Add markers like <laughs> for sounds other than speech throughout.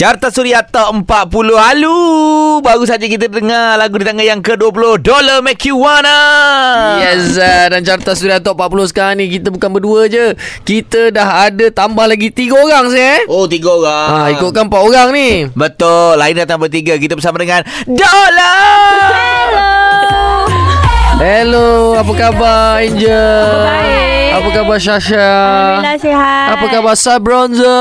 Carta Suria Top 40 Halu Baru saja kita dengar lagu di tangga yang ke-20 Dollar Make You Wanna. Yes uh, Dan carta sudah top 40 sekarang ni Kita bukan berdua je. Kita dah ada tambah lagi 3 orang saya eh? Oh tiga orang. Ha, ikutkan 4 orang ni. Betul. Lain datang bertiga. Kita bersama dengan Dollar! Hello. Apa khabar Angel? Baik. Apa khabar Shasha Alhamdulillah sihat. Apa khabar Sabronzo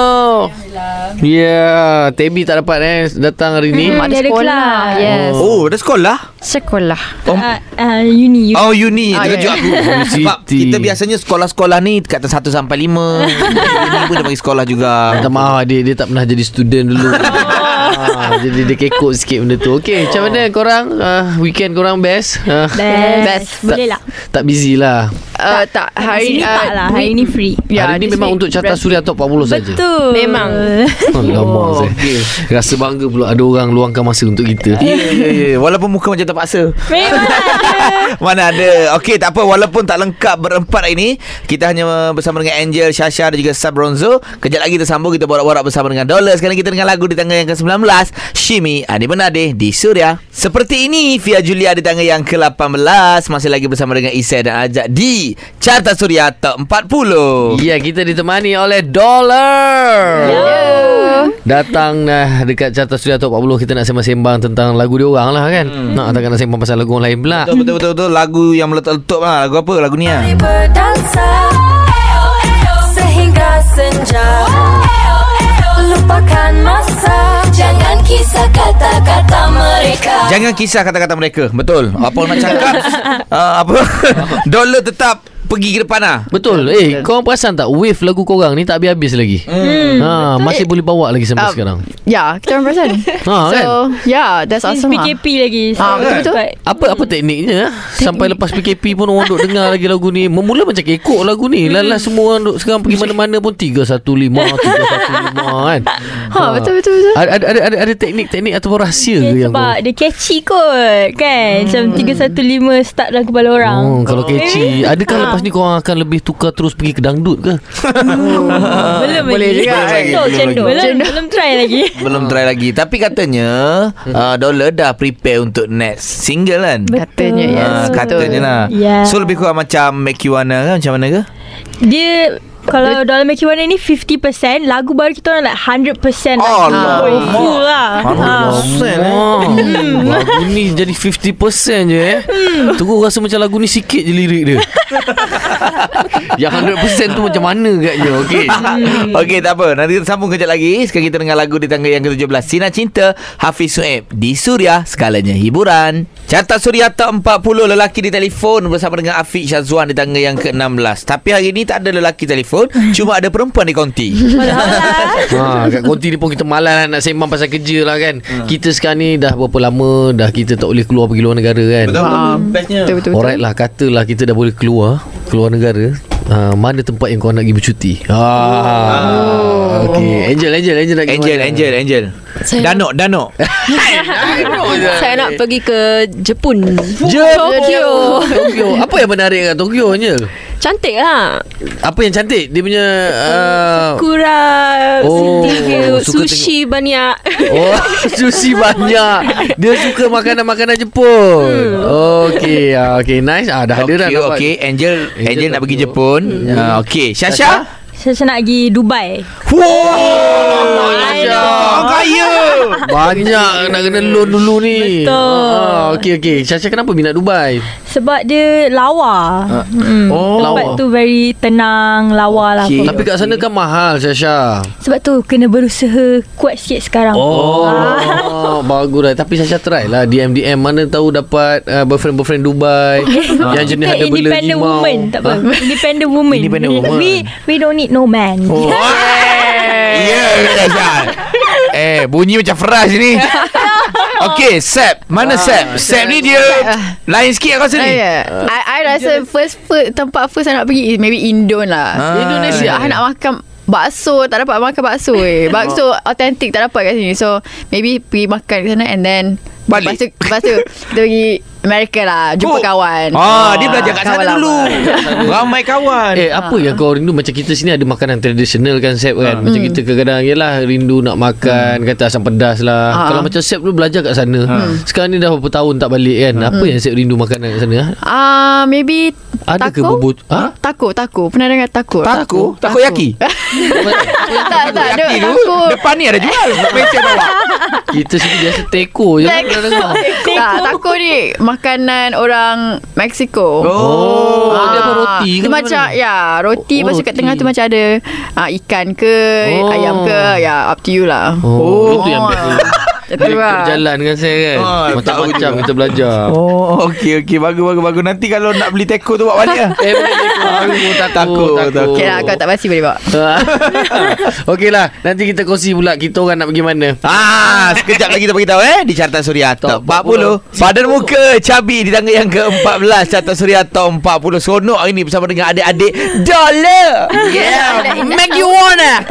Ya yeah. Tebi tak dapat eh Datang hari ni Hmm, ada kelas. Yes. Oh ada sekolah Sekolah. Oh, Uh, uh, uni, uni. oh uni Ah, Terkejut ya. aku <laughs> Sebab kita biasanya Sekolah-sekolah ni Kat 1 sampai 5 Ini <laughs> pun dia bagi sekolah juga Minta maaf dia, dia tak pernah jadi student dulu <laughs> Jadi dia kekok sikit benda tu Okay macam mana korang uh, Weekend korang best uh, Best. Best. Boleh lah. Tak busy lah Uh, tak, Hari hari ni tak lah. Hari ni free. Ya, Hari ni memang week untuk carta rest- suria top 40 saja. Betul. Memang. <laughs> Oh, saya. okey. Rasa bangga pula ada orang luangkan masa untuk kita. Ya, ya, ya. Walaupun muka macam terpaksa Memang ada. <laughs> Mana ada Okey tak apa Walaupun tak lengkap berempat hari ni Kita hanya bersama dengan Angel Shasha dan juga Sabronzo Kejap lagi kita sambung Kita borak-borak bersama dengan Dollar Sekarang kita dengar lagu di tangga yang ke-19 Shimi Adi Benade di Suria Seperti ini Via Julia di tangga yang ke-18 Masih lagi bersama dengan Isai dan Ajak Di Carta Suria Top 40 Ya, kita ditemani oleh Dollar. Yeah. Datang dah dekat carta suria top 40 kita nak sembang-sembang tentang lagu dia orang lah kan. Hmm. Nak takkan nak sembang pasal lagu orang lain pula. Betul betul betul, betul. Lagu yang meletup-letup lah Lagu apa lagu ni lah berdansa sehingga senja lupakan masa jangan kisah kata-kata mereka. Jangan kisah kata-kata mereka. Betul. Apa nak cakap? <laughs> Uh, Apa? Dollar tetap Pergi ke depan lah Betul. Eh, kau perasan tak wave lagu korang ni tak habis-habis lagi. Hmm. Ha, masih boleh bawa lagi sampai Ah, sekarang. Ya, kita orang perasan. <laughs> Ha, so, kan? yeah, that's Since awesome. PKP lagi. Ah, betul-betul. But Apa apa tekniknya ah? Sampai lepas PKP pun orang duk dengar lagi lagu ni Memula macam kekok lagu ni Lala semua orang duk sekarang pergi mana-mana pun 315 315 <laughs> kan Ha, betul betul betul. Ada ada ada, ada, ada teknik-teknik ataupun rahsia ke Yeah, yang sebab dia catchy kot Kan Macam 315 Start dalam kepala orang Oh, kalau catchy Adakah Ah. Lepas ni korang akan lebih tukar terus pergi ke dangdut ke? <laughs> Belum Boleh lagi juga. Cendol Belum Cendol lagi. Belum, belum try lagi <laughs> Belum try lagi Tapi katanya uh, Dollar dah prepare untuk next single kan Katanya yes. Ah, betul. katanya lah Yeah. So lebih kurang macam Make You Wanna ke Macam mana ke Dia kalau dalam Make You Wanna ni 50% Lagu baru kita orang like 100% Allah. lah. Oh, Full lah Ah. Wow. Lagu ni jadi 50% je eh. Hmm. Terus rasa macam lagu ni sikit je lirik dia. <laughs> Yang 100% tu macam mana agaknya Okey Okey tak apa Nanti kita sambung kejap lagi Sekarang kita dengar lagu Di tangga yang ke-17 Sinar Cinta Hafiz Sueb Di Suria Skalanya hiburan Carta Suria Top 40 Lelaki di telefon Bersama dengan Afiq Syazwan Di tangga yang ke-16 Tapi hari ni tak ada lelaki telefon <laughs> Cuma ada perempuan di konti. Ha, Kat konti ni pun kita malas nak sembang pasal kerja lah kan. Kita sekarang ni dah berapa lama Dah kita tak boleh keluar pergi luar negara kan? Ah, Bestnya Betul. Betul. betul. Alright lah Katalah kita dah boleh keluar Keluar negara ha, Mana tempat yang kau nak pergi bercuti? Ah, Okay Angel Angel Angel nak Angel mana? Angel Angel. Danok <laughs> Danok. Saya nak pergi ke Jepun. Tokyo. Tokyo. Apa yang menarik kat Tokyo Angel? Cantik lah. Apa yang cantik? Dia punya uh, Kura, Oh, sushi banyak. Oh, <laughs> sushi banyak. Dia suka makanan-makanan Jepun. Okey, ah, okey, nice. Ah, dah ada dah. Okey Angel Angel Angel nak pergi. Jepun uh, Okey Syasha Saya saya nak pergi Dubai Wow know. Orang kaya Banyak nak kena loan dulu ni. Betul. Ah, okey okey. Syasha kenapa minat Dubai? Sebab dia lawa mm. Oh, Tempat tu very tenang Lawa lah Okey. apa. Tapi kat sana kan mahal Syasha. Sebab tu kena berusaha kuat sikit sekarang Oh, <laughs> bagus lah. Tapi Syasha try lah DM DM mana tahu dapat uh, boyfriend-boyfriend Dubai <laughs> yang jenis ada bela independent limau. woman tak apa independent woman Independent we, woman. we we don't need no man Oh. <laughs> Ya Syasha Eh bunyi macam Feras ni <laughs> Okey Sep Mana Sep Sep ni dia Lain sikit aku rasa Ah, ni yeah. I, I rasa first, first tempat first I nak pergi is maybe Indon lah. Ah. Indonesia. I nak makan bakso tak dapat makan bakso eh. <laughs> Bakso authentic tak dapat kat sini. So maybe pergi makan kat sana and then Balik. Lepas tu, lepas tu kita pergi Amerika lah Jumpa Oh. kawan Ah, dia belajar kat sana lama. dulu. Ramai kawan. Eh apa yang kau rindu Macam kita sini ada makanan tradisional kan Sep kan Macam kita kadang-kadang Yelah rindu nak makan Kata asam pedas lah Ah. Kalau macam Sep dulu belajar kat sana Sekarang ni dah berapa tahun tak balik kan Apa yang Sep rindu makanan kat sana Ah, maybe Ada ke bubut ha? Taco, taco. Pernah dengar taco? Taco? <laughs> Takoyaki? tak, tak. Ada Takoyaki tu depan ni ada jual. <laughs> Special bawa. Kita sini biasa teko je kan dengar <laughs> Tak, taco ni makanan orang Mexico. Oh. Oh, dia apa roti ke Dia macam ya roti Oh, tu kat tengah tu macam ada uh, Ikan ke Oh. Ayam ke Ya up to you lah Oh, itu yang biasa <laughs> Lah Berjalan kan saya kan Oh, Macam-macam kita belajar Oh, okey okey bagus bagus bagus. Nanti kalau nak beli teko tu bawa balik lah. Eh boleh teko Aku takut Takut, takut. Okay lah kau tak pasti boleh bawa <laughs> Okey lah Nanti kita kongsi pula Kita orang nak pergi mana Ah, sekejap lagi kita beritahu eh di carta Suria Top 40. Padan muka cabi di tangga yang ke-14 carta Suria Top 40. Seronok hari ni bersama dengan adik-adik Dollar. Yeah, make you wanna. <laughs>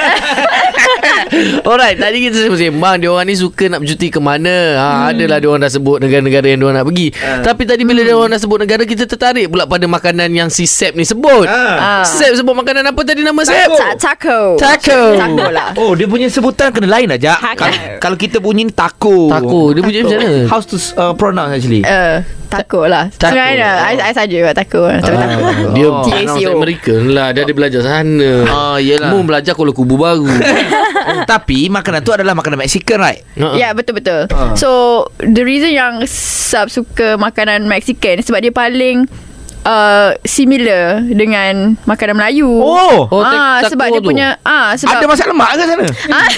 Alright Tadi kita sembang Dia orang ni suka nak bercuti ke mana ha, hmm. Adalah dia orang dah sebut Negara-negara yang dia orang nak pergi Ah. Tapi tadi bila dia orang dah sebut negara Kita tertarik pula pada makanan yang si Sep ni sebut. Ah. Sep sebut makanan apa tadi nama Sep? Ta- Taco Taco. Taco lah Oh, dia punya sebutan kena lain aja. Kalau, kalau kita bunyi ni taco. Taco Dia punya macam mana? How to uh, pronounce actually? uh, Taco lah. Sebenarnya I, I saja buat taco Tapi taco <laughs> Dia Oh. TACO American lah Dia ada belajar sana Oh, yelah. Mu belajar Kuala Kubu baru <laughs> Tapi makanan tu adalah makanan Mexican, right? Ha. Ya betul-betul Ah. So The reason yang Sub suka makanan Mexican Sebab dia paling uh, Similar Dengan Makanan Melayu Oh, Oh, ah, taco sebab dia tu. punya ah sebab ada masak lemak ke sana? <laughs> Ah.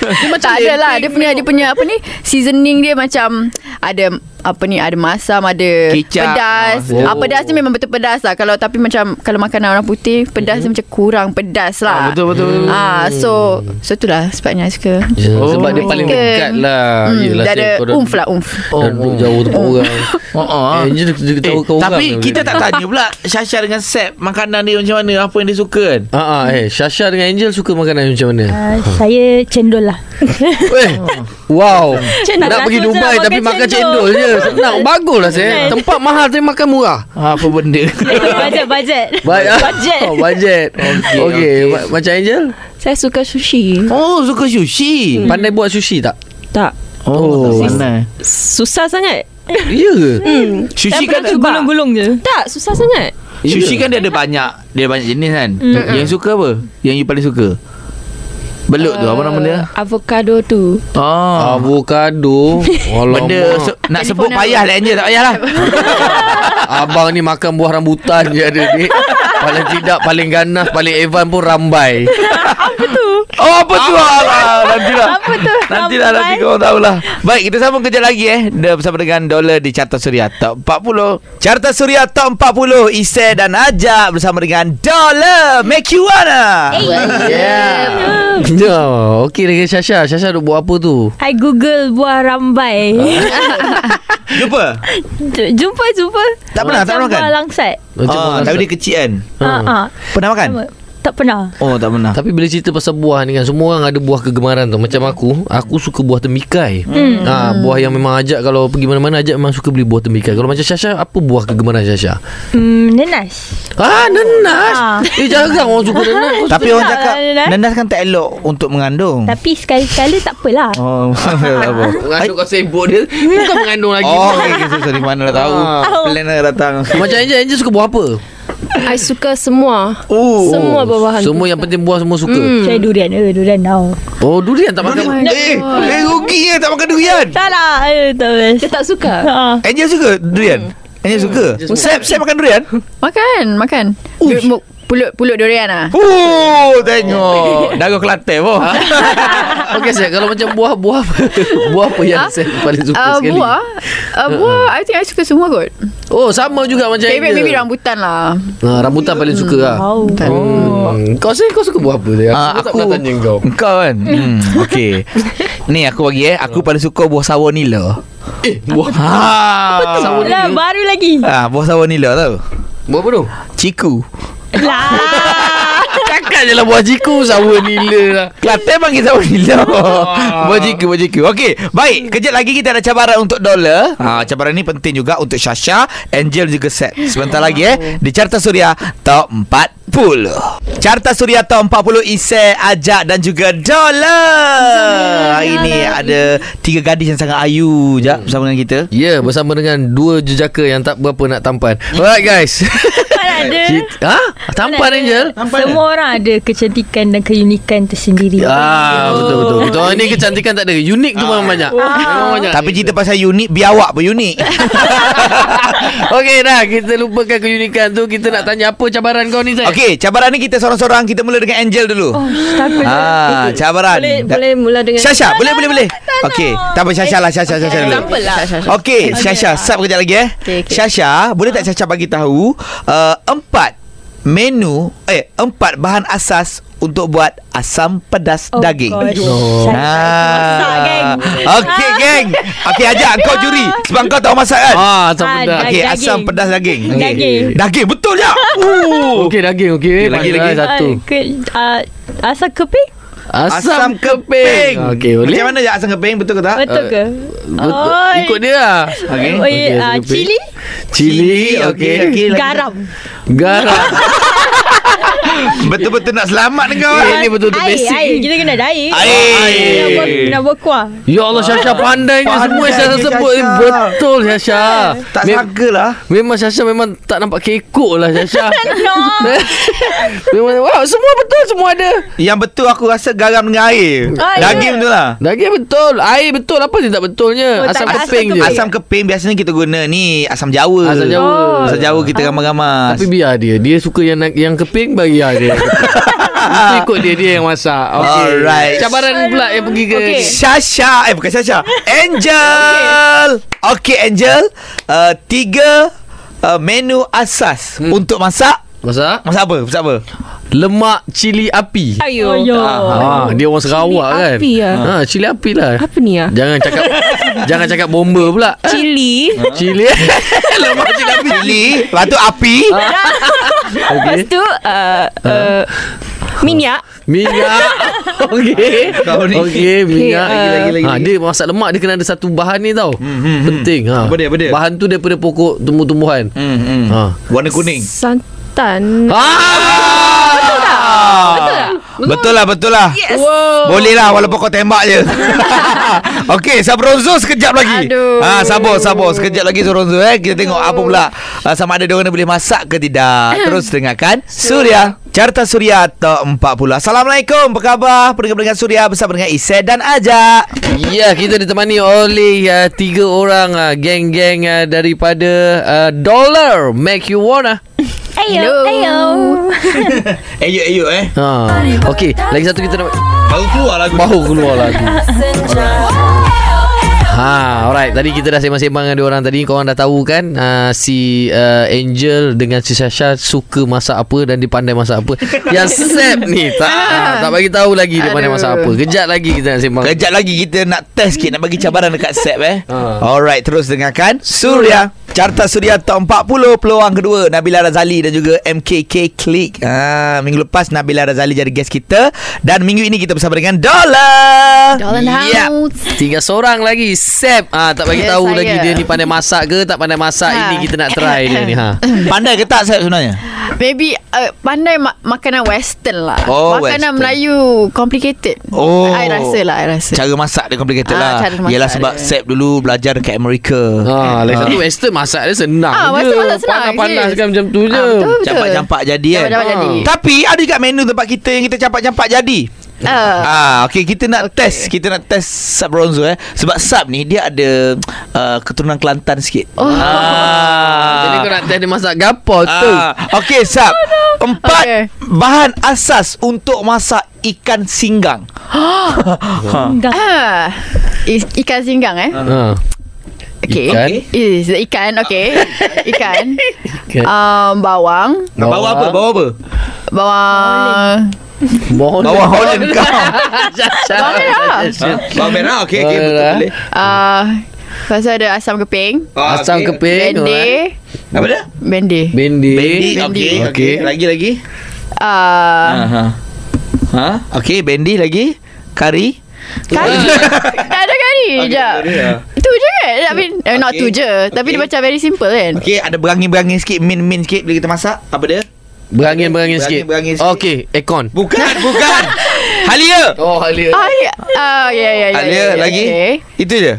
dia macam tak ada lah dia punya dia punya apa ni seasoning dia macam ada apa ni ada masam ada Kicap. pedas Oh. ah, pedas ni memang betul pedas lah kalau tapi macam kalau makanan orang putih pedas dia macam kurang pedas lah Ah, betul, betul, betul. ah so so itulah sebabnya I suka Ya, Oh. Sebab dia paling dekat lah hmm, Yelah, dia ada umf lah umf Oh, duduk jauh tempat orang Oh, oh. <laughs> Eh, dia, dia, dia Eh, kau orang tapi kita tak tanya pula Syasha dengan Sep makanan dia macam mana apa yang dia suka kan? Ah, ah, eh, Syasha dengan Angel suka makanan macam mana? Uh, saya cendol lah. <laughs> Eh, wow. Cendol. Nak pergi Rasa je Dubai nak tapi makan cendol cendol. je. Senang, bagus lah saya. <laughs> Tempat mahal tapi makan murah. Apa benda? <laughs> budget, budget. Baik. budget. Oh. Okey, Okay. okey. Ma- macam Angel, Saya suka sushi. Oh, suka sushi. pandai buat sushi tak? Tak. Oh, Sis- mana? Susah sangat. Ya ke? Hmm. Sushi kan Tu gulung-gulung je. Tak, susah sangat. Sushi kan dia ada banyak Dia ada banyak jenis kan Yang suka apa? Yang you paling suka? Belut tu apa nama dia? Avocado tu. Oh Avocado. <laughs> Benda se- nak sebut payah lah Angel tak payah lah <laughs> Abang ni makan buah rambutan je ada dik. Paling tidak paling ganas paling Evan pun rambai. <laughs> Oh apa tu Alah, Nantilah Apa tu? Nantilah nanti Rambai. kau tahulah Baik kita sambung kejap lagi eh Dia bersama dengan Dollar di Carta Suria Top 40 Carta Suria Top 40 Isai dan Ajak Bersama dengan Dollar Make you wanna Yeah. Ya, okey dengan Syasha. Syasha duk buat apa tu? I google buah rambai. <laughs> Jumpa? Jumpa, jumpa. Tak pernah, tak pernah Macam makan? buah langsat. Macam Oh, mana? tapi dia kecil kan Ha. Ah, Pernah makan? Tak pernah. Oh tak pernah Tapi bila cerita pasal buah ni kan Semua orang ada buah kegemaran tu Macam aku Aku suka buah temikai hmm. ha, Buah yang memang ajak Kalau pergi mana-mana Ajak memang suka beli buah temikai Kalau macam Syasha Apa buah kegemaran Syasha? Hmm, nenas. Ah, nenas Ah. Eh jarang orang suka nenas <laughs> Tapi orang cakap nenas? Nenas kan tak elok Untuk mengandung Tapi sekali-sekala tak apalah. Oh <laughs> Mengandung kau sibuk dia Bukan mengandung lagi Oh okay, okay, sorry, sorry Mana dah tahu <laughs> Ah. Plan dah datang Macam Angel Angel suka buah apa? I suka semua. Oh Semua buah-buahan tu. Semua yang penting buah semua suka Hmm. Saya durian. Eh, durian tau. Oh durian tak makan Eh, eh rugi ya tak makan durian Salah. Eh, tak best. Dia tak suka. Ha. Angel suka durian? Angel suka? Sep, Sep makan durian? makan makan Uish. Pulut pulut durian ah Oh, tengok. Darah Kelantan pun. Okey Seth Kalau macam buah-buah Buah apa yang Ah? Seth paling suka uh, sekali buah uh, buah I think I suka semua kot Oh sama juga macam Favorite maybe rambutan lah ha, Rambutan paling suka lah Wow. Hmm. Kau Seth kau suka buah apa dia? Ah, Aku, tak pernah tanya kau Kau kan? Hmm, okey. Ni aku bagi eh. Aku paling suka buah sawo nila. Eh buah Ha. Sawo Lah, nila baru lagi. Ah, buah sawo nila tau. Buah apa tu? Ciku. Lah. <laughs> Ingat je lah buah jiku Sawa nila lah. Kelantan panggil sama nila <laughs> Bajiku Bajiku Okey Baik. Kejap lagi kita ada cabaran untuk dolar ha, Cabaran ni penting juga Untuk Syasha Angel juga set Sebentar lagi eh. Di Carta Suria Top 40 Carta Suria Top 40 Isai Ajak dan juga dolar Hari ni ada Tiga gadis yang sangat ayu Jap bersama dengan kita. Ya yeah, bersama dengan Dua jejaka yang tak berapa nak tampan. Alright guys ada Kita, ha? Tampan Angel Semua orang ada kecantikan dan keunikan tersendiri Ah betul betul. Kita orang ni kecantikan tak ada. Unik tu memang banyak. Memang banyak. Tapi cerita pasal unik Biar awak pun unik <laughs> Okey dah kita lupakan keunikan tu. Kita nak tanya apa cabaran kau ni Zaid? Okey cabaran ni kita seorang-seorang Kita mula dengan Angel dulu Oh takut Ah, cabaran. Boleh Da- boleh mula dengan Syasha, boleh boleh boleh. Okey, tak apa Syasha lah, Syasha Syasha dulu. Lah Okey, Syasha, sub kejap lagi eh. Okey. Syasha, boleh tak Syasha bagi tahu uh, empat menu eh empat bahan asas untuk buat asam pedas Oh daging. gosh. Oh. Geng. Okey, geng. Okey, ajak kau <laughs> juri sebab kau tahu masak kan? Ah, asam Ah, pedas. Okey, daging. asam pedas daging. Okey. Daging. Daging betul je. Uh. <laughs> Okey daging okey. Okey, lagi, lagi. satu. Ah, ke, uh, Asam keping Asam, keping. Okey, boleh. Macam mana je asam keping betul ke tak? Betul ke? Betul. Oi. Ikut dia lah. Okey. Oh, Okey, uh, asam keping. cili Cili, okey. okey. lagi. Garam Garam. <laughs> Betul-betul nak selamat kau. Eh, Ini betul-betul basic. air. Kita kena ada air Air. Nak buat, nak buat kuah Ya Allah Syasha pandainya Pandai semua yang Syasha sebut ni betul Syasha. Tak Mem- sangka lah. Memang Syasha memang tak nampak kekok lah Syasha. <laughs> No <laughs> memang wow, semua betul semua ada. Yang betul aku rasa garam dengan air. Ah, Daging ya. betul lah. Daging betul, air betul. Apa dia tak betulnya? Oh, asam tak- keping asam je. keping. Asam keping biasanya kita guna ni asam Jawa. Asam Jawa. Oh. Asam Jawa kita ramas-ramas. Tapi biar dia. Dia suka yang yang keping bagi dia. dia. Itu ikut dia dia yang masak. Okey. Alright. Cabaran pula yang pergi ke Okey. Syasha Eh bukan Syasha Angel Okey Angel uh, Tiga uh, Menu asas hmm. Untuk masak Masak Masak apa? Masak apa? lemak cili api. Ayo Oh, yo. Ah, dia orang Sarawak Cili kan. api ah. Ha, cili api lah. Apa ni ah? Jangan cakap <laughs> jangan cakap bomba pula. <laughs> Cili Cili <laughs> lemak cili api. Cili Lepas tu api Lepas Okey. tu uh, uh, Minyak Minyak Okey Kau ni. Okey minyak Okey, lagi, lagi, lagi, ha. Dia masak lemak Dia kena ada satu bahan ni tau hmm, Penting ha. Apa dia, apa dia? Bahan tu daripada pokok Tumbuh-tumbuhan hmm, hmm. Ha. Warna kuning Santan Ah! Betul tak? Betul lah, betul lah. Yes Wow Boleh lah walaupun kau tembak je. <laughs> Okey, Sabronzo sekejap lagi. Aduh. Ha, sabar, sabar. Sekejap lagi Sabronzo eh. Kita tengok apa pula uh, sama ada diorang boleh masak ke tidak. <laughs> Terus dengarkan Suria. Carta Suria Top 40. Assalamualaikum. Apa khabar? Pendengar-pendengar Suria bersama dengan Isai dan Ajak. Ya kita ditemani oleh uh, Tiga orang uh, Geng-geng uh, Daripada uh, Dollar Make you wanna Ayo, Hello. ayo. <laughs> Ayo, ayo eh. ha. Okey Lagi satu kita nak Baru keluar lagu. Baru keluar lagi <laughs> Senja Ha, alright. Tadi kita dah sembang-sembang dengan dia orang tadi. Korang dah tahu kan uh, si uh, Angel dengan si Sasha suka masak apa dan dia pandai masak apa. <laughs> Yang Sep ni tak uh, tak bagi tahu lagi dia pandai masak apa. Kejap lagi kita nak sembang. Kejap lagi kita nak test sikit Nak bagi cabaran dekat Sep eh Ha. Alright terus dengarkan Suria Carta Suria Top 40 Peluang kedua Nabila Razali dan juga MKK Click ha, Minggu lepas Nabila Razali jadi guest kita Dan minggu ini kita bersama dengan Dollar Dollar Yap. house. Tinggal seorang lagi Sep ah tak bagi tahu saya. lagi dia ni pandai masak ke tak pandai masak. Ha. Ini kita nak try dia ni ha. <laughs> Pandai ke tak Sep sebenarnya? Maybe uh, pandai ma- makanan western lah. Oh, makanan western. Melayu complicated. Oh. I rasa lah, I rasa. Cara masak dia complicated Ah, lah Yelah sebab dia. Sep dulu belajar dekat Amerika Ha, lagi satu western masak dia senang Ah, je. western masak senang Panas-panas je. kan macam tu je. Ah, betul. Campak-campak jadi kan Campak-campak jadi. Tapi ada juga menu tempat kita Yang kita campak-campak jadi Ah. Ah, okay, kita nak okay. test, kita nak test Sub Bronzo eh. Sebab Sub ni dia ada uh, keturunan Kelantan sikit. Oh. Ah. Jadi kau nak test dia masak gapo tu? Ah, okay, Sub. Empat Okay. bahan asas untuk masak ikan singgang. <gasps> <laughs> Enggak. Ah. Is- ikan singgang eh. Ha. Okay. Ikan. Is the ikan okay. <laughs> Ikan. Okay. Um, bawang, Bawa apa? Bawa apa? bawang Mohon Bawa Holland kau. <laughs> Bawang merah. Bawa merah. Okay, okay, betul boleh. uh, Lepas tu ada asam keping Ah, Asam okay. keping Bende Apa dia? Bende Bendi Bendi. Okay, Okey. okay. Lagi lagi. uh, Aha. Ha? Okey, bendi lagi. Kari. Kari <laughs> Tak ada kari Okey, Sekejap ya. Kan Tapi eh, Not Okey. tu je Tapi Okey. dia macam very simple kan Okey, ada berangin-berangin sikit, min-min sikit bila kita masak. Apa dia? Berangin-berangin sikit. Berangin-berangin sikit. Okey, aircon. Bukan, bukan. <laughs> Halia. Oh, Halia. Ah, ya, ya, ya, Halia ya, ya, lagi. okay. Itu je.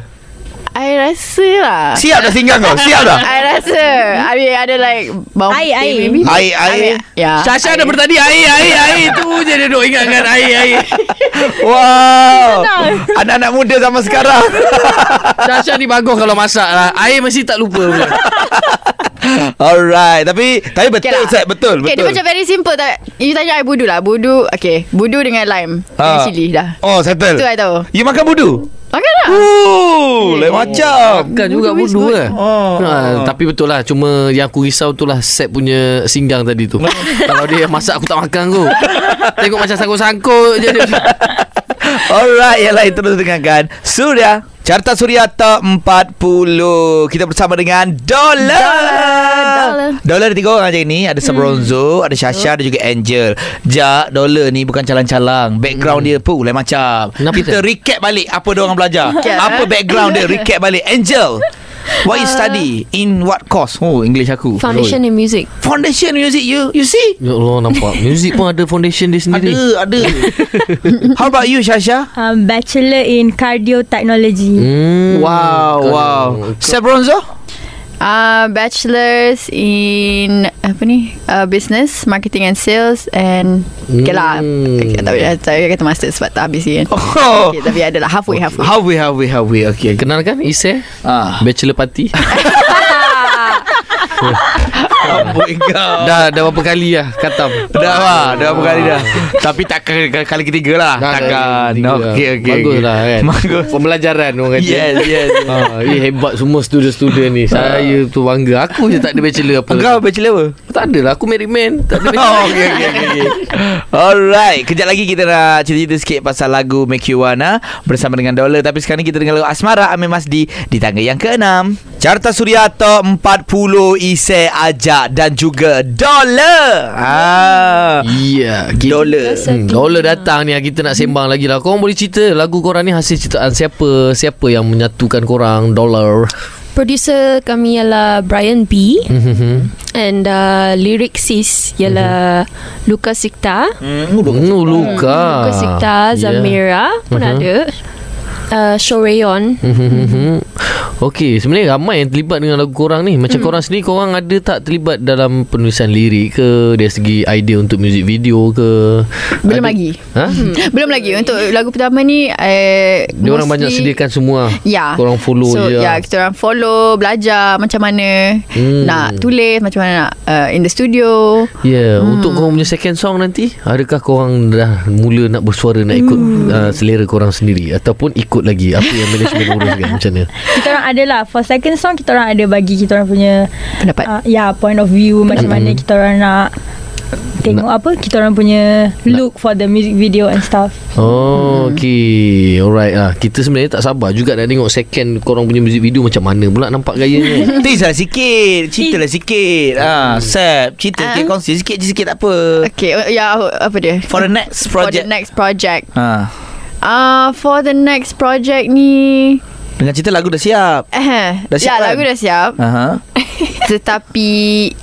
I rasa lah Siap dah singgang kau. Siap dah. <laughs> I rasa I mean ada like Bawang Air, putih air. maybe Air, air. Ya Syasha dah bertadi air, air, air. Tu je dia duk ingatkan air, air. <laughs> Wow. Anak-anak muda zaman sekarang. <laughs> Syasha ni bagus kalau masak lah. Air mesti tak lupa. <laughs> Alright. Tapi tapi betul, lah. Ustaz. Betul, Okay, dia betul. macam very simple tak? You tanya I budu lah Budu Okay Budu dengan lime Dengan Ah. cili dah Oh, settle. Tu I tahu You makan budu? Makan lah Oh, lain macam. Makan juga Budu lah. Oh. Ha, tapi betul lah Cuma yang aku risau tu lah Set punya singgang tadi tu <laughs> Kalau dia masak aku tak makan tu Tengok macam sangkut-sangkut je dia. <laughs> Alright, yang lain terus dengarkan Surya Carta Suria Top 40 Kita bersama dengan Dollar Dollar. Dollar. Ada tiga orang je ni. Ada Sabronzo Ada Shasha Ada juga Angel. Jak Dollar ni bukan calang-calang. Background dia pun lain macam. Kenapa, Kita Sam? recap balik Apa dia orang <laughs> belajar. Recap, Apa eh? background dia? Recap balik. Angel What you study? In what course? Oh English aku. Foundation in music. Foundation music? You You see? Ya Allah nampak. Music pun ada foundation dia sendiri. Ada Ada. <laughs> How about you Shasha Um, bachelor in cardio technology. hmm. Wow Wow. Sabronzo uh, Bachelors in Apa ni uh, Business Marketing and Sales And Okay lah. Hmm. okay, Tak boleh tak boleh kata master Sebab tak habis kan Oh. Okay, Tapi ada lah halfway halfway. Halfway halfway halfway. Okay Kenal kan Isai. Ah. Bachelor party <laughs> Amboi kau. Dah dah berapa kali lah Katam? Dah lah Dah berapa kali dah. Tapi takkan kali, ketiga lah. Dah, Takkan. dah, tiga lah. Okey okey Bagus okey. lah kan? Bagus. Pembelajaran orang kata. Yes yes ha, hebat semua student-student ni. Saya tu bangga. Aku je tak ada bachelor apa. Engkau bachelor apa? Tak ada lah Aku married man. Tak ada bachelor. <laughs> Okay, okay, okay, okay. Alright Kejap lagi kita nak cerita-cerita sikit Pasal lagu Make You Wanna Bersama dengan Dollar. Tapi sekarang kita dengar lagu Asmara Amir Masdi Di tangga yang ke-6 Carta Suria Top 40 Ise Ajak Dan juga Dollar ah. Ya yeah, Dollar Hmm, Dollar datang ni Kita nak sembang lagi lah. Korang boleh cerita Lagu korang ni hasil ciptaan siapa Siapa yang menyatukan korang Dollar Producer kami ialah Brian B. Hmm, and uh, lyricist ialah Luka Sikta. hmm, hmm, Luka. Luka Sikta, Zamira. Pun Mhm. ada. Uh, Shoreyon. Hmm, <laughs> Okey, sebenarnya ramai yang terlibat dengan lagu korang ni. Macam korang sendiri, korang ada tak terlibat dalam penulisan lirik ke? Dari segi idea untuk music video ke? Belum Ada- lagi Ha? Belum lagi Untuk lagu pertama ni eh, Dia orang banyak sediakan semua. Ya Korang follow so, je. Ya kita orang follow Belajar macam mana Hmm. Nak tulis Macam mana nak uh, In the studio Ya, yeah, hmm. untuk korang punya second song nanti, adakah korang dah mula nak bersuara nak ikut hmm. uh, selera korang sendiri ataupun ikut lagi. Apa yang management uruskan <laughs> macam mana? Kita orang ada lah. For second song Kita orang ada bagi Kita orang punya Pendapat. uh, Ya point of view Macam mana kita orang nak Tengok apa Kita orang punya Look for the music video And stuff. Oh, okay. Alright lah. Kita sebenarnya tak sabar juga nak tengok second korang punya music video macam mana pula nampak gayanya. <laughs> Tease lah sikit. Cerita lah sikit. Ah, Sep Cerita sikit Kongsi sikit je sikit tak apa. Okay uh, Ya apa dia? For the next For the project. next project. Ah. Uh, For the next project ni. Dengan cerita lagu dah siap. Eh, Dah siap Ya kan? lagu dah siap. Aha. <laughs> Tetapi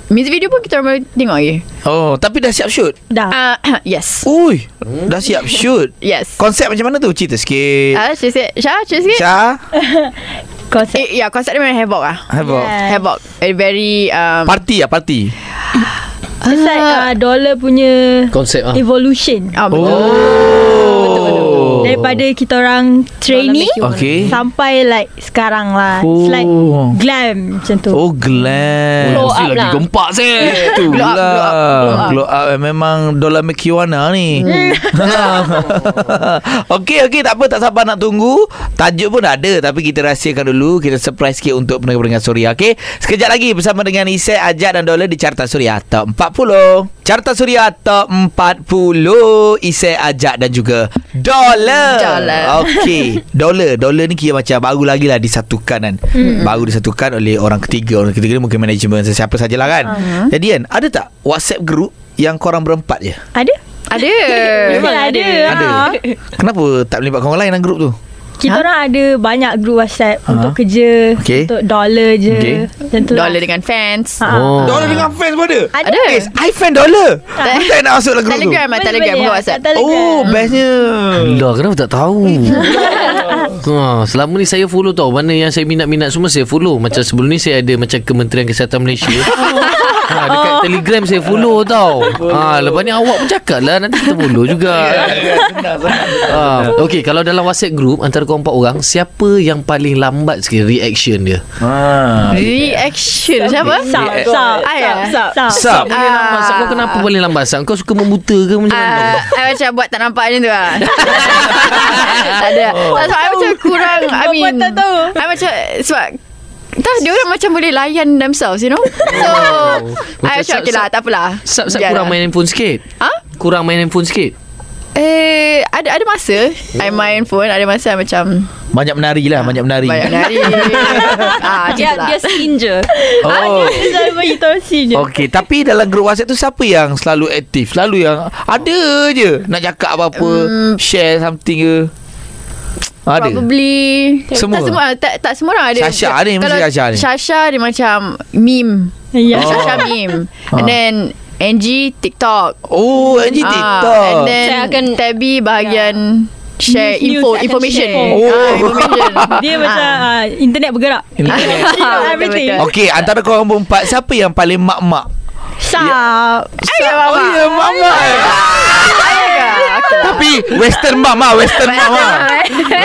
Music video pun kita orang boleh tengok je Oh tapi dah siap shoot? Dah. Uh, Yes. Ui Dah siap shoot? <laughs> Yes. Konsep macam mana tu? Cerita sikit. Ah, uh, Syah, Syah, Syah sikit. Syah? <laughs> Konsep. Eh, ya, konsep dia memang havoc lah. Havoc? Yeah. Havoc. A very um, Party lah party. It's like uh, Dollar punya Konsep ah. Evolution. Ah, betul. Oh Daripada kita orang Trainee Okay. Sampai like Sekarang lah. It's like Oh. Glam Macam tu. Oh glam. Blow Mesti up lagi lah. gempak saya. Tu Blow up, lah blow up, Memang Dola Mekiwana ni. <laughs> Okey okey Tak apa tak sabar nak tunggu. Tajuk pun ada Tapi kita rahsiakan dulu. Kita surprise sikit Untuk pendengar-pendengar Suria Okey Sekejap lagi Bersama dengan Isai Ajak dan Dola Di Carta Suria Top 40 Carta Suria Top 40 Isai Ajak dan juga Dola Dollar. Okey Dola Dola ni kira macam Baru lagi lah disatukan kan mm. Baru disatukan oleh orang ketiga Orang ketiga ni mungkin manajemen Siapa sajalah kan uh-huh. Jadi kan Ada tak WhatsApp group Yang korang berempat je Ada Ada. <laughs> Memang ada. Ada. Ha. Kenapa tak melibatkan orang lain dalam grup tu? Kita Ha? orang ada banyak grup WhatsApp Ha. untuk kerja, Okey. untuk dollar je. Macam tu lah. Dollar dengan fans. Ha. Oh. Dollar dengan fans pun ada? Ada. Ada. Eh, I fan dollar. Tak nak masuk dalam grup tu. Telegram Boleh, Telegram boleh, bukan kat WhatsApp. Telegram. Oh, bestnya. Lah kenapa tak tahu <laughs> ha, Selama ni saya follow tau Mana yang saya minat-minat semua Saya follow Macam sebelum ni Saya ada macam Kementerian Kesihatan Malaysia <laughs> ha, Dekat telegram saya follow tau. Ha, Lepas ni awak pun cakap lah Nanti kita follow juga. <laughs> Ha, Okay kalau dalam whatsapp group Antara kau empat orang Siapa yang paling lambat sikit Reaction dia? Ha. Reaction? Siapa? Sap, sap, Ah, ya. sap, sap. Sap. Paling lambat Sab, Kau kenapa paling lambat Sab? Kau suka membuta ke macam mana? Uh, I macam buat tak nampak macam tu lah. <laughs> Tak ada. Oh. Sebab I macam kurang I mean pun tak tahu. I macam Sebab Entah dia orang macam boleh layan themselves You know <laughs> So Macam I macam Sab- okay lah Tak apalah Sab, Sab Biar kurang lah. main handphone sikit Ha? Kurang main handphone sikit Eh Ada ada masa I main phone Ada masa I macam Banyak menari lah, banyak menari. Banyak hari <laughs> ah, Dia, tu dia lah. stinger Oh. Dia selalu bagi torsi je. Okey, tapi dalam grup WhatsApp tu siapa yang selalu aktif? Selalu yang ada je nak cakap apa-apa, Hmm. share something ke? Ada. Probably Semua? Tak semua tak, tak semua orang ada Syasha ni, mesti Kalau Syasha ni. Syasha dia macam Meme Ya. Oh. Syasha meme Ha. And then Angie TikTok Oh, Angie Ah, TikTok. And then Saya akan- Tabby bahagian Share News, info news, Information share. Oh. Ah, Information <laughs> Dia macam ah, internet bergerak. <laughs> Internet. You know everything. betul. Okey, antara korang berempat siapa yang paling mak-mak? Sap. Ya, Oh, ya, mak-mak. Tapi western mama, western mama.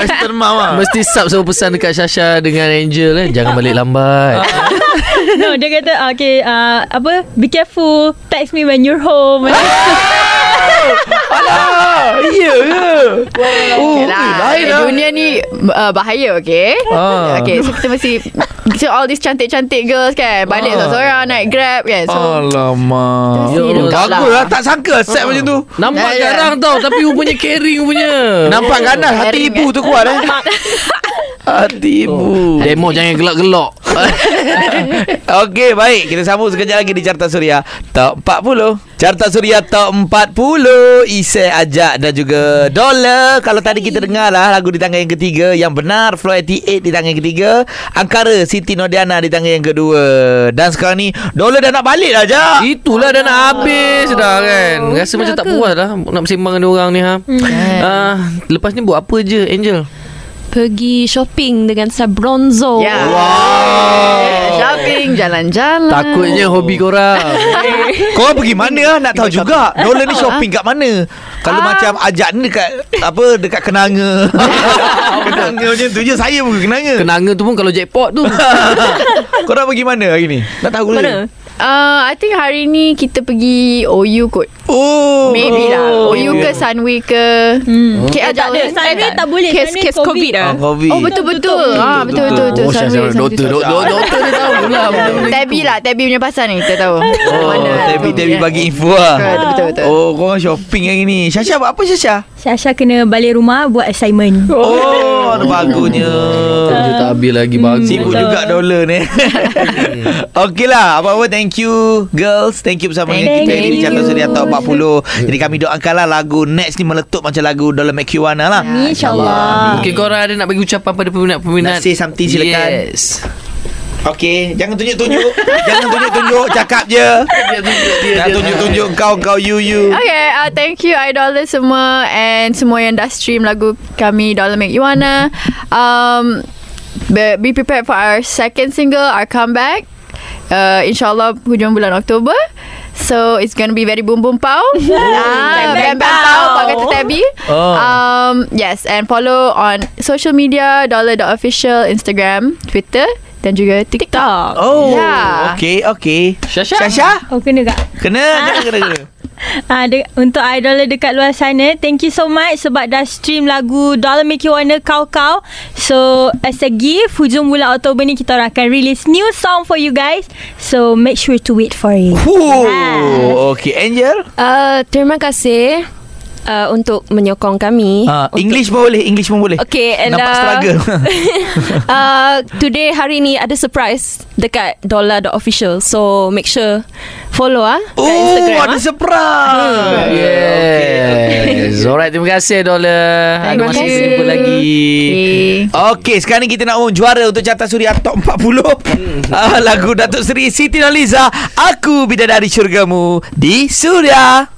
Western mama. Mesti sub selalu pesan dekat Syasha dengan Angel kan Jangan balik lambat <laughs> No, dia kata okay, uh, apa? Be careful. Text me when you're home. <laughs> Alah, iya ke? Oh, Okay lah lain lah. Dunia ni uh, Bahaya okay Ah. Okay so kita mesti So all these cantik-cantik girls kan Balik Ah. seorang-seorang Naik grab kan So Alamak. Ya Allah. Bagus lah. Tak sangka set macam tu. Nampak Ya, ya. garang tau Tapi rupanya caring punya Nampak ganas hati ibu eh. tu kuat eh. Hati ibu. Demo jangan gelak-gelak <laughs> Okey, baik. Kita sambung sekejap lagi di Carta Suria Top 40. Carta Suria Top 40. Isai Ajak dan juga Dollar. Kalau tadi kita dengar lah lagu di tangan yang ketiga. Yang benar, Flow 88 di tangan yang ketiga. Angkara, Siti Nodiana di tangan yang kedua. Dan sekarang ni, Dollar dah nak balik dah, Ajak. Itulah dah nak habis dah kan Rasa macam tak puas dah Nak bersembang dengan orang ni ha. Ah, Lepas ni buat apa je Angel Pergi shopping dengan Sabronzo. Ya. Shopping Jalan-jalan. Takutnya hobi korang. <laughs> Korang pergi mana lah Nak tahu juga. Dollar ni shopping kat mana? Kalau Ah. macam ajak ni dekat Apa Dekat Kenanga. <laughs> Kenanga macam tu je. Saya pun ke Kenanga. Kenanga tu pun kalau jackpot tu. <laughs> Korang pergi mana hari ni? Nak tahu ke Mana? uh, I think hari ni Kita pergi OU kot Oh. Maybe lah. Oh, OU ke Sunway ke? Hmm. KL tak ada. Sunway tak boleh. Kes, kes COVID Ah, dah COVID. Oh betul-betul ah, Betul-betul betul. betul, Oh Sunway, Doktor Doktor dia tahu lah Tabby lah Tabby punya pasal ni Kita tahu. Oh Tabi Tabi bagi info lah. Betul betul betul. Oh korang shopping hari ni. Syasha buat apa Syasha? Syasha kena balik rumah buat assignment. Oh bagusnya. Tak habis lagi bagus. Sibuk juga dollar ni. <laughs> Okey lah Apa-apa. Thank you Girls. Thank you bersama dengan kita. Di you. Carta Suria Top 40 Jadi kami doakan lah Lagu next ni meletup Macam lagu Dollar McEwana lah InsyaAllah. Mungkin korang ada nak bagi ucapan pada peminat-peminat Nak say something, silakan. Yes Okey Jangan tunjuk-tunjuk <laughs> Jangan tunjuk-tunjuk Cakap je Jangan tunjuk-tunjuk Kau kau you you Okay, uh, thank you Idola semua and semua yang dah stream lagu kami Dollar Make You Wanna. Um, be, be prepared for our second single, our comeback. Uh, InsyaAllah hujung bulan Oktober. So it's gonna be very boom boom pow. ah, bam bam pow. Pak kata Tabby. Oh. Um, yes, and follow on social media dollar.official Instagram, Twitter dan juga TikTok. Oh Ya. Okey okey Syasha? Syasha Oh kena tak? Kena Jangan kena kena <laughs> Ah, de- untuk idol dekat luar sana Thank you so much Sebab dah stream lagu Dollar Make You Wanna Kau Kau So as a gift Hujung bulan Oktober ni Kita akan release New song for you guys. So make sure to wait for it. Huh. Okey Angel? Uh, Terima kasih uh, untuk menyokong kami. Ah, untuk English pun boleh English pun boleh Okay and Nampak uh, struggle <laughs> <laughs> uh, Today hari ni ada surprise Dekat Dollar.official So make sure Follow ah Kat Oh Instagram ada ah. surprise Yes Alright terima kasih Dollar Terima kasih. jumpa lagi Okay. Okey, sekarang ni kita nak umum juara untuk Carta Suria Top 40. ah, lagu Datuk Seri Siti Nurhaliza, Aku Bidadari Syurgamu di Suria.